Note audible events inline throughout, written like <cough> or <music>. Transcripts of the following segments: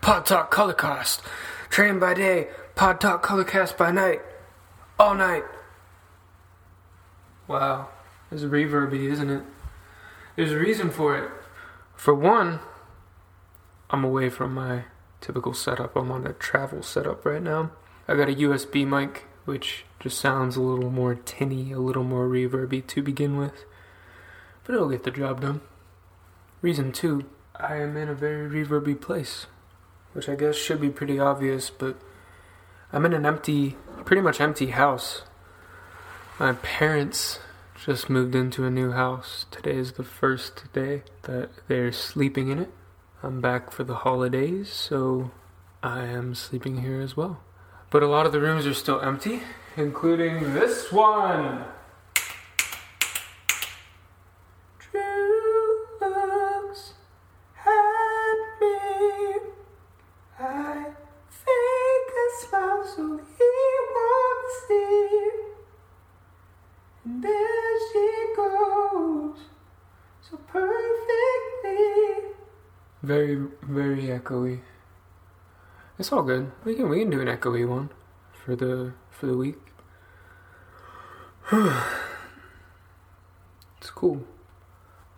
Pod Talk Colorcast. Train by day, Pod Talk Colorcast by night. All night. Wow. It's reverby, isn't it? There's a reason for it. For one, I'm away from my typical setup. I'm on a travel setup right now. I got a USB mic, which just sounds a little more tinny, a little more reverby to begin with. But it'll get the job done. Reason two, I am in a very reverby place, which I guess should be pretty obvious, but I'm in an empty, pretty much empty house. My parents just moved into a new house. Today is the first day that they're sleeping in it. I'm back for the holidays, so I am sleeping here as well. But a lot of the rooms are still empty, including this one. Very, very echoey. It's all good. We can we can do an echoey one for the for the week. <sighs> it's cool.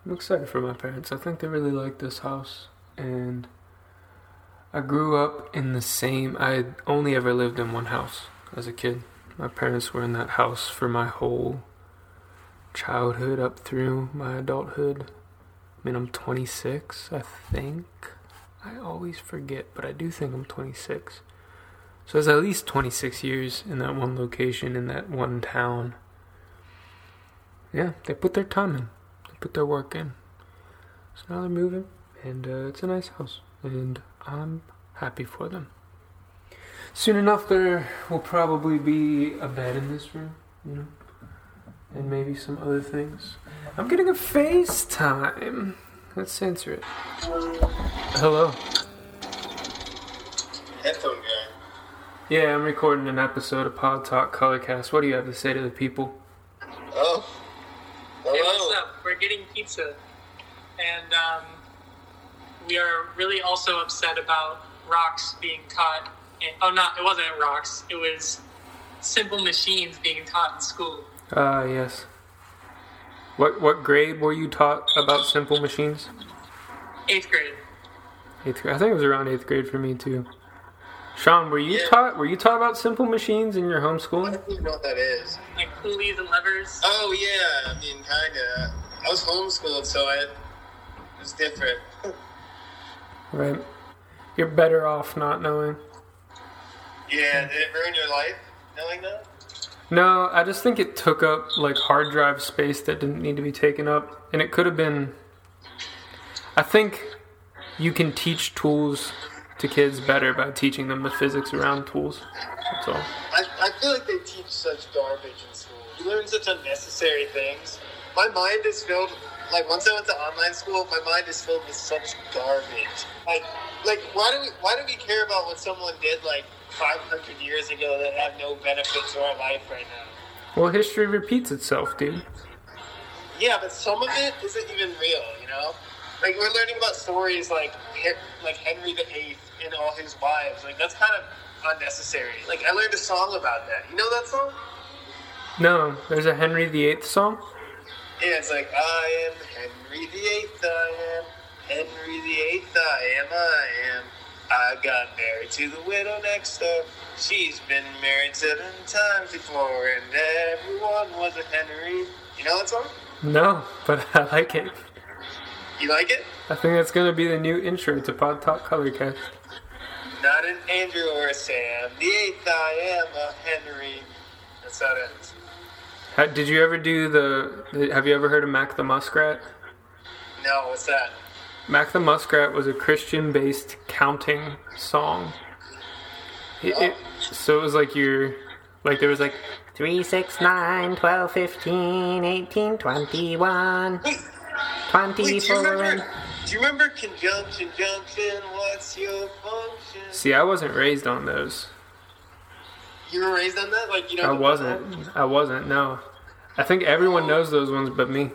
I'm excited for my parents. I think they really like this house and I grew up in the same I only ever lived in one house as a kid. My parents were in that house for my whole childhood up through my adulthood. I mean, I'm 26, I think. I always forget, but I do think I'm 26. So it's at least 26 years in that one location, in that one town. Yeah, they put their time in, they put their work in. So now they're moving, and uh, it's a nice house, and I'm happy for them. Soon enough, there will probably be a bed in this room, you know, and maybe some other things. I'm getting a FaceTime. Let's censor it. Hello. Headphone guy. Yeah, I'm recording an episode of Pod Talk Colorcast. What do you have to say to the people? Oh. Hello. Hey, what's up? We're getting pizza, and um, we are really also upset about rocks being taught. In, oh, not it wasn't rocks. It was simple machines being taught in school. Ah, yes. What what grade were you taught about simple machines? Eighth grade. Eighth grade. I think it was around eighth grade for me too. Sean, were you Yeah. taught were you taught about simple machines in your I homeschooling? don't even know what that is. Like pulleys and levers. Oh yeah, I mean kinda. I was homeschooled, so I, it was different. <laughs> Right. You're better off not knowing. Yeah, did it ruin your life knowing that? No, I just think it took up like hard drive space that didn't need to be taken up, and it could have been. I think you can teach tools to kids better by teaching them the physics around tools. That's all. I, I feel like they teach such garbage in school. You learn such unnecessary things. My mind is filled. Like once I went to online school, my mind is filled with such garbage. Like, like why do we why do we care about what someone did like 500 years ago that have no benefit to our life right now? Well, history repeats itself, dude. Yeah, but some of it isn't even real, you know? Like, we're learning about stories like like Henry VIII and all his wives. Like, that's kind of unnecessary. Like, I learned a song about that. You know that song? No, there's a Henry VIII song. Yeah, it's like, I am Henry VIII, I am. Henry VIII, I am, I am. I got married to the widow next door. She's been married seven times before, and everyone was a Henry. You know that song? No, but <laughs> I like it. You like it? I think that's gonna be the new intro to Pod Talk Colorcast. Not an Andrew or a Sam. The eighth I am a Henry. That's how it ends. How, did you ever do the, the? Have you ever heard of Mac the Muskrat? No, what's that? Mac the Muskrat was a Christian-based counting song. It, it, so it was like your, like there was like 3, 6, 9, 12, 15, 18, 21, Wait, wait, do you 24, remember? Do you remember conjunction junction? What's your function? See, I wasn't raised on those. You were raised on that? Like you know? I wasn't. I wasn't, no. I think everyone knows those ones but me.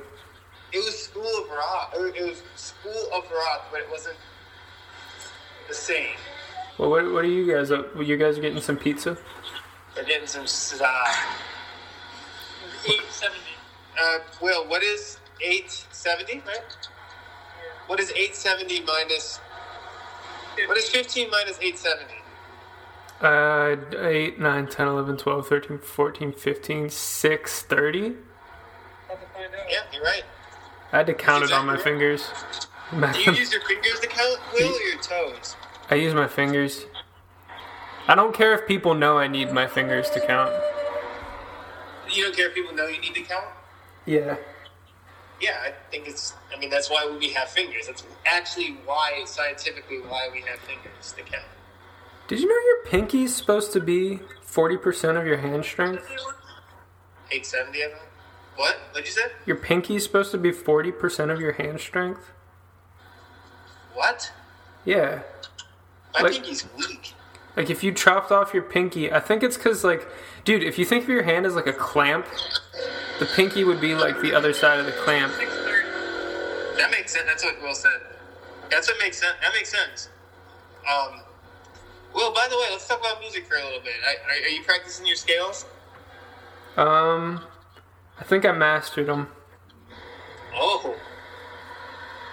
It was School of Rock. It was- It School of Rock, but it wasn't the same. Well, what, what are you guys up? You guys are getting some pizza? We're getting some stuff. Eight seventy. Uh, Will, what is 870, right? What is 870 minus. What is 15 minus 870? Uh, 8, 9, 10, 11, 12, 13, 14, 15, 6, 30? Have to find out. Yeah, you're right. I had to count it on my fingers. Do you <laughs> use your fingers to count, Will, or your toes? I use my fingers. I don't care if people know I need my fingers to count. You don't care if people know you need to count? Yeah. Yeah, I think it's. I mean, that's why we have fingers. That's actually why, scientifically, why we have fingers to count. Did you know your pinky's supposed to be 40% of your hand strength? 870 of them? What? What'd you say? Your pinky's supposed to be 40% of your hand strength? What? Yeah. My Like- pinky's weak. Like if you chopped off your pinky, I think it's because like, dude, if you think of your hand as like a clamp, the pinky would be like the other side of the clamp. That makes sense. That's what Will said. That's what makes sense. That makes sense. Um, Will, by the way, let's talk about music for a little bit. I, are, are you practicing your scales? Um, I think I mastered them. Oh.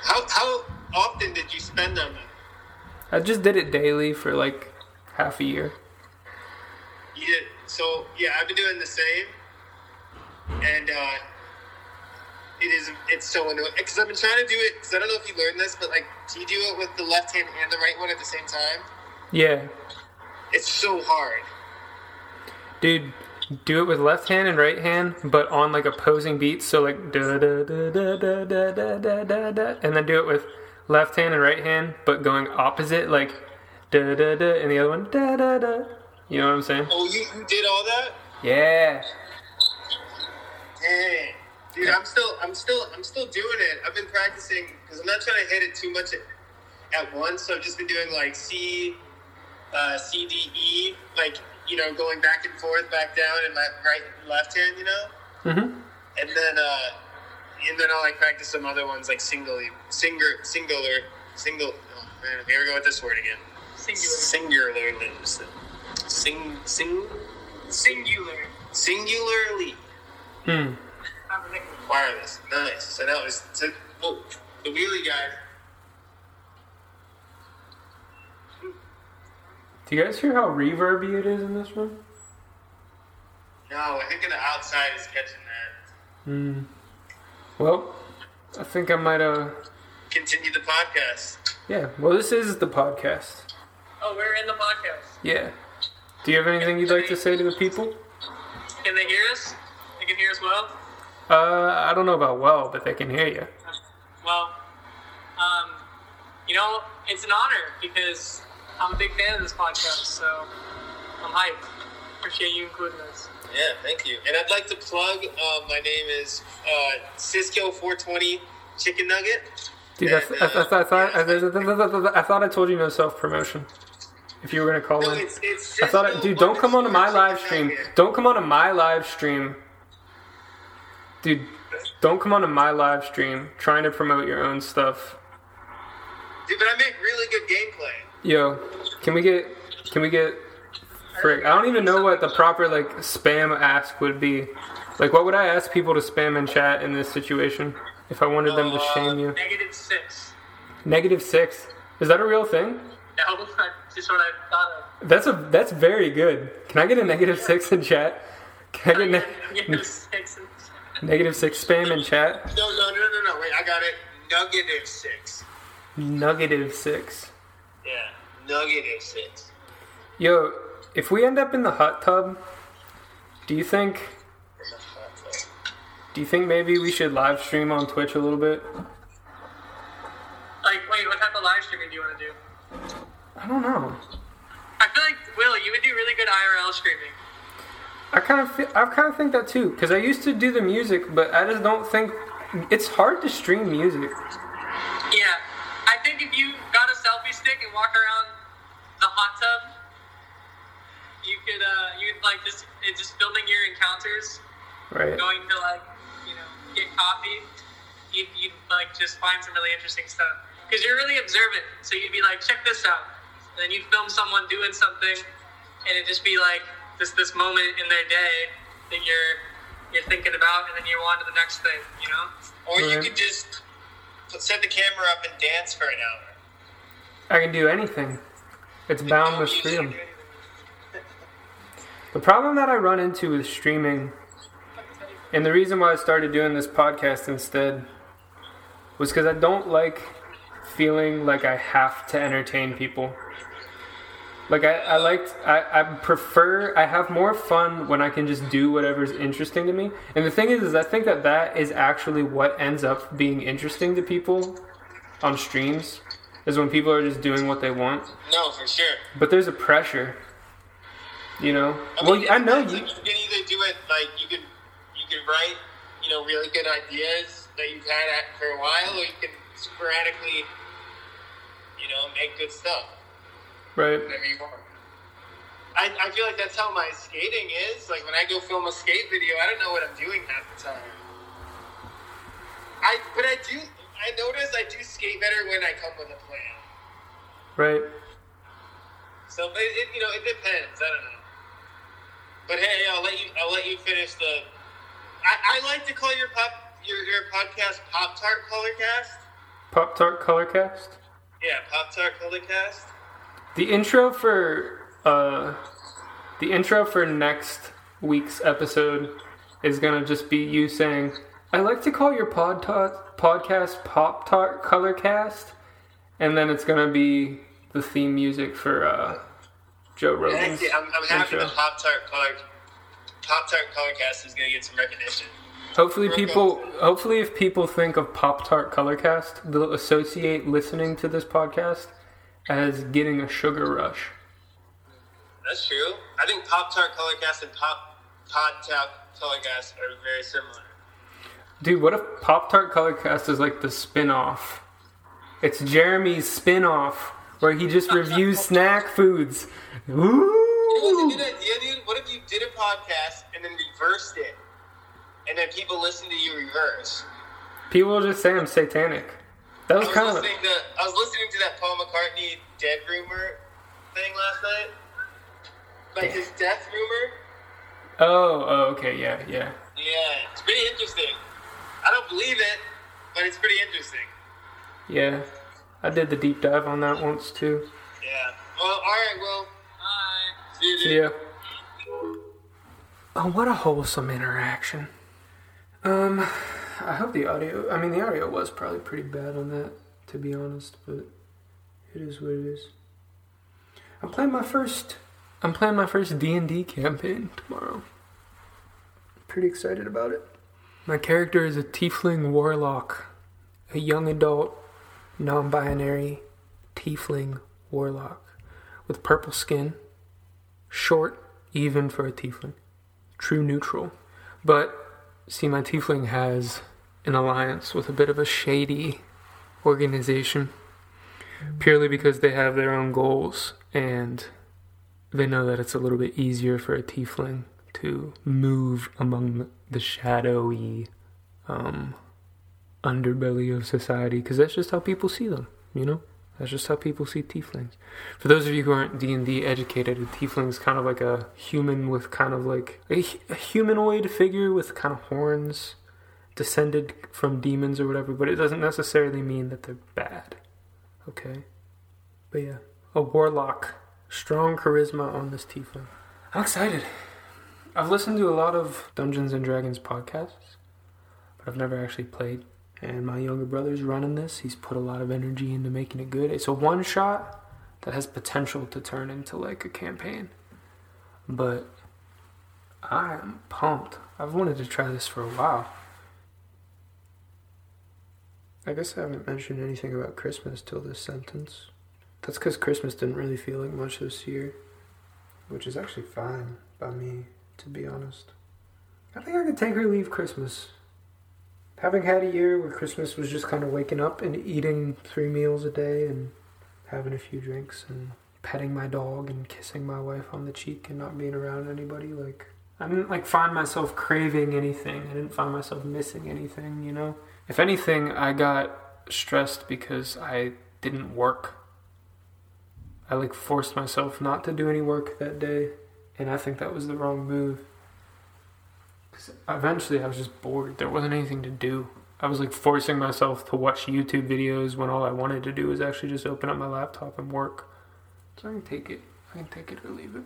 How how often did you spend on them? I just did it daily for like half a year. You did. So yeah, I've been doing the same, and uh, it is it's so annoying because I've been trying to do it. Because I don't know if you learned this, but like, do you do it with the left hand and the right one at the same time? Yeah, It's so hard. dude, do it with left hand and right hand, but on like opposing beats. So like da da da da da da da da da da, and then do it with left hand and right hand, but going opposite, like da da da, and the other one da da da. You know what I'm saying? Oh, you, you did all that? Yeah. Dang. Dude, I'm still, I'm still, I'm still doing it. I've been practicing because I'm not trying to hit it too much at, at once. So I've just been doing like C, uh, C, D, E, like you know, going back and forth, back down, in my right, left hand, you know. Mhm. And then, uh, and then I'll like practice some other ones like singly, singer, singular, single. Oh man, here we go with this word again. Singular. Singularly, sing, sing, Singular. singularly. Hmm. I'm a nickname. Wireless. Nice. So now it's so, oh, the wheelie guy. Do you guys hear how reverby it is in this room? No, I think the outside is catching that. Hmm. Well, I think I might uh. Continue the podcast. Yeah. Well, this is the podcast. Oh, we're in the podcast. Yeah. Do you have anything you'd like to say to the people? Can they hear us? They can hear us well. Uh, I don't know about well, but they can hear you. Well, um, you know, it's an honor because I'm a big fan of this podcast, so I'm hyped. Appreciate you including us. Yeah, thank you. And I'd like to plug. Um, my name is uh, Cisco 420 Chicken Nugget. Dude, I, I, th- I, I thought I, thought told you no self promotion. If you were gonna call No, in, it's, it's I thought, I, dude, don't come onto my live stream. Nugget. Don't come onto my live stream, dude. Don't come onto my live stream trying to promote your own stuff. Dude, but I make really good gameplay. Yo, can we get? Can we get? Frick, I don't even know what the proper like spam ask would be. Like, what would I ask people to spam in chat in this situation if I wanted them to Uh, shame you? Negative six. Negative six. Is that a real thing? No, <laughs> that's just what I thought of. That's a that's very good. Can I get a negative six in chat? Can I get ne- Negative six. negative six spam in chat? No, no, no, no, no. Wait, I got it. Negative six. Negative six. Yeah, negative six. Yo, if we end up in the hot tub, do you think do you think maybe we should live stream on Twitch a little bit? Like, wait, what type of live streaming do you want to do? I don't know. I feel like Will, you would do really good IRL streaming. I kind of feel, I kind of think that too because I used to do the music, but I just don't think it's hard to stream music. Yeah, I think if you got a selfie stick and walk around the hot tub, you could, uh, you'd like just it's just filming your encounters, Right. going to like, you know, get coffee. you'd, you'd like just find some really interesting stuff because you're really observant. So you'd be like, check this out, and then you'd film someone doing something, and it'd just be like this this moment in their day that you're you're thinking about, and then you're on to the next thing. You know? Or you could just set the camera up and dance for an hour. I can do anything. It's boundless freedom. The problem that I run into with streaming, and the reason why I started doing this podcast instead, was because I don't like feeling like I have to entertain people. Like I, I liked, I, I prefer, I have more fun when I can just do whatever's interesting to me. And the thing is, is I think that that is actually what ends up being interesting to people on streams, is when people are just doing what they want. No, for sure. But there's a pressure, you know. I well, I know you. you can either do it like you can you can write you know really good ideas that you've had at for a while, or you can sporadically you know make good stuff Right. whenever you want. I, I feel like that's how my skating is. Like when I go film a skate video, I don't know what I'm doing half the time. I but I do. I notice I do skate better when I come with a plan. Right. So it, it you know it depends. I don't know. But hey, I'll let you. I'll let you finish the. I, I like to call your pop your, your podcast Pop Tart Colorcast. Pop Tart Colorcast. Yeah, Pop Tart Colorcast. The intro for uh, the intro for next week's episode is gonna just be you saying, "I like to call your pod podcast Pop Tart Colorcast," and then it's gonna be the theme music for uh, Joe Actually, I'm, I'm happy the Pop Tart Color Pop Tart Colorcast is gonna get some recognition. Hopefully, people. Hopefully, if people think of Pop Tart Colorcast, they'll associate listening to this podcast as getting a sugar rush. That's true. I think Pop Tart Colorcast and Pop Pod Tart Colorcast are very similar. Dude, what if Pop Tart Colorcast is like the spin off? It's Jeremy's spin off where he just reviews <laughs> snack foods. You know Ooh! a good idea, dude? What if you did a podcast and then reversed it, and then people listen to you reverse? People will just say I'm satanic. That was I was kind of. listening to I was listening to that Paul McCartney dead rumor thing last night. Like his death rumor. Oh, oh, okay, yeah, yeah. Yeah, it's pretty interesting. I don't believe it, but it's pretty interesting. Yeah. I did the deep dive on that once too. Yeah. Well, all right. Well, Bye. see you. See ya. Oh, what a wholesome interaction. Um, I hope the audio. I mean, the audio was probably pretty bad on that, to be honest. But it is what it is. I'm playing my first. I'm playing my first D and D campaign tomorrow. Pretty excited about it. My character is a tiefling warlock, a young adult, non-binary tiefling warlock with purple skin short, even for a tiefling. True neutral. But, see, my tiefling has an alliance with a bit of a shady organization. Purely because they have their own goals and they know that it's a little bit easier for a tiefling to move among the shadowy um, underbelly of society because that's just how people see them, you know? That's just how people see tieflings. For those of you who aren't D and D educated, a tiefling is kind of like a human with kind of like a, a humanoid figure with kind of horns, descended from demons or whatever. But it doesn't necessarily mean that they're bad. Okay, but yeah, a warlock, strong charisma on this tiefling. I'm excited. I've listened to a lot of Dungeons and Dragons podcasts, but I've never actually played and my younger brother's running this. He's put a lot of energy into making it good. It's a one shot that has potential to turn into like a campaign. But I am pumped. I've wanted to try this for a while. I guess I haven't mentioned anything about Christmas till this sentence. That's because Christmas didn't really feel like much this year, which is actually fine by me, to be honest. I think I could take or leave Christmas having had a year where Christmas was just kind of waking up and eating three meals a day and having a few drinks and petting my dog and kissing my wife on the cheek and not being around anybody, like I didn't like find myself craving anything. I didn't find myself missing anything, you know? If anything, I got stressed because I didn't work. I like forced myself not to do any work that day, and I think that was the wrong move. Cause eventually, I was just bored. There wasn't anything to do. I was like forcing myself to watch YouTube videos when all I wanted to do was actually just open up my laptop and work. So I can take it. I can take it or leave it.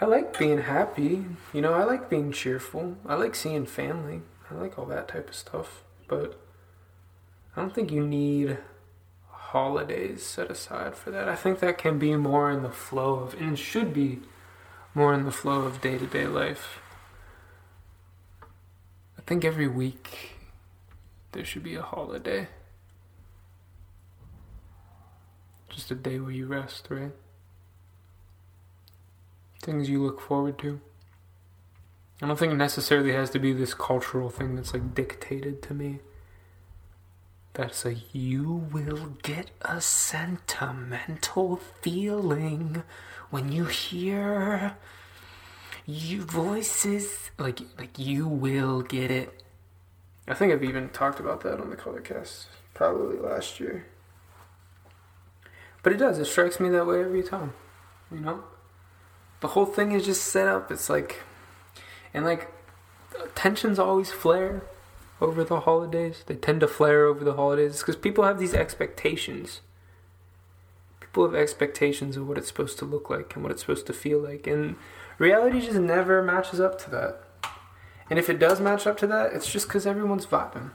I like being happy. You know, I like being cheerful. I like seeing family. I like all that type of stuff. But I don't think you need holidays set aside for that. I think that can be more in the flow of, and should be more in the flow of day to day life. I think every week there should be a holiday. Just a day where you rest, right? Things you look forward to. I don't think it necessarily has to be this cultural thing that's like dictated to me. That's a you will get a sentimental feeling when you hear you voices like like you will get it. I think I've even talked about that on the Colorcast probably last year. But it does, it strikes me that way every time. You know? The whole thing is just set up. It's like and like tensions always flare over the holidays. They tend to flare over the holidays because people have these expectations. People have expectations of what it's supposed to look like and what it's supposed to feel like, and reality just never matches up to that. And if it does match up to that, it's just because everyone's vibing.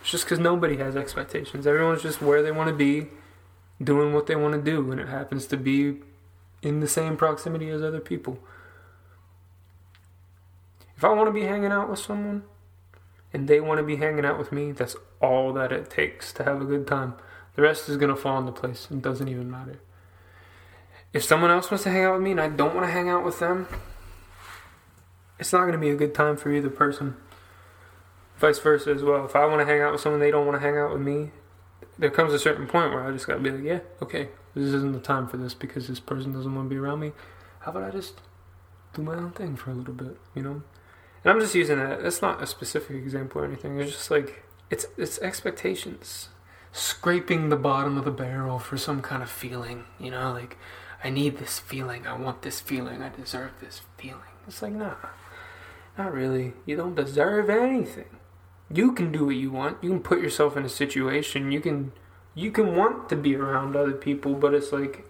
It's just because nobody has expectations. Everyone's just where they want to be, doing what they want to do, and it happens to be in the same proximity as other people. If I want to be hanging out with someone, and they want to be hanging out with me, that's all that it takes to have a good time. The rest is going to fall into place. It doesn't even matter. If someone else wants to hang out with me and I don't want to hang out with them, it's not going to be a good time for either person. Vice versa as well. If I want to hang out with someone, they don't want to hang out with me, there comes a certain point where I just got to be like, yeah, okay, this isn't the time for this because this person doesn't want to be around me. How about I just do my own thing for a little bit, you know? And I'm just using that. That's not a specific example or anything. It's just like it's it's expectations, scraping the bottom of the barrel for some kind of feeling. You know, like I need this feeling. I want this feeling. I deserve this feeling. It's like nah, not really. You don't deserve anything. You can do what you want. You can put yourself in a situation. You can you can want to be around other people, but it's like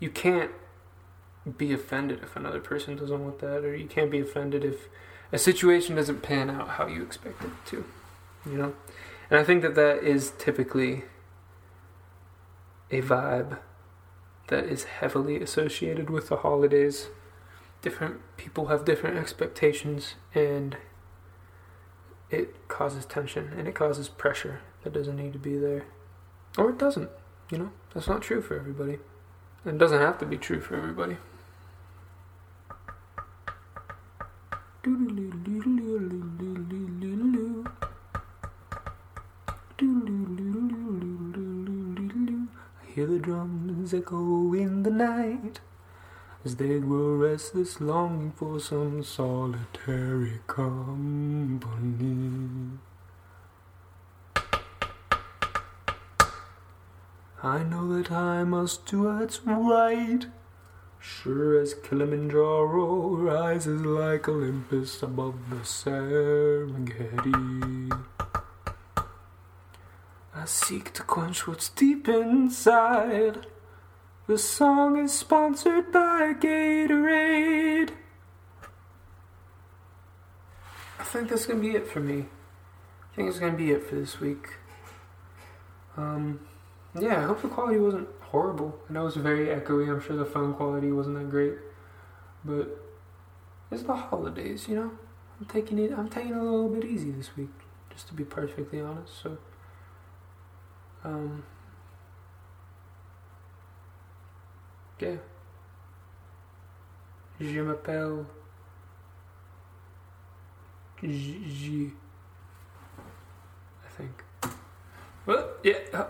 you can't be offended if another person doesn't want that, or you can't be offended if a situation doesn't pan out how you expect it to, you know? And I think that that is typically a vibe that is heavily associated with the holidays. Different people have different expectations, and it causes tension and it causes pressure that doesn't need to be there. Or it doesn't, you know? That's not true for everybody. It doesn't have to be true for everybody. Echo in the night as they grow restless, longing for some solitary company. I know that I must do what's right. Sure as Kilimanjaro rises like Olympus above the Serengeti. I seek to quench what's deep inside. The song is sponsored by Gatorade. I think that's gonna be it for me. I think it's gonna be it for this week. Um, yeah, I hope the quality wasn't horrible. I know it was very echoey. I'm sure the phone quality wasn't that great, but it's the holidays, you know. I'm taking it. I'm taking it a little bit easy this week, just to be perfectly honest. So. Um, yeah. Je m'appelle. J. I think. Well, yeah,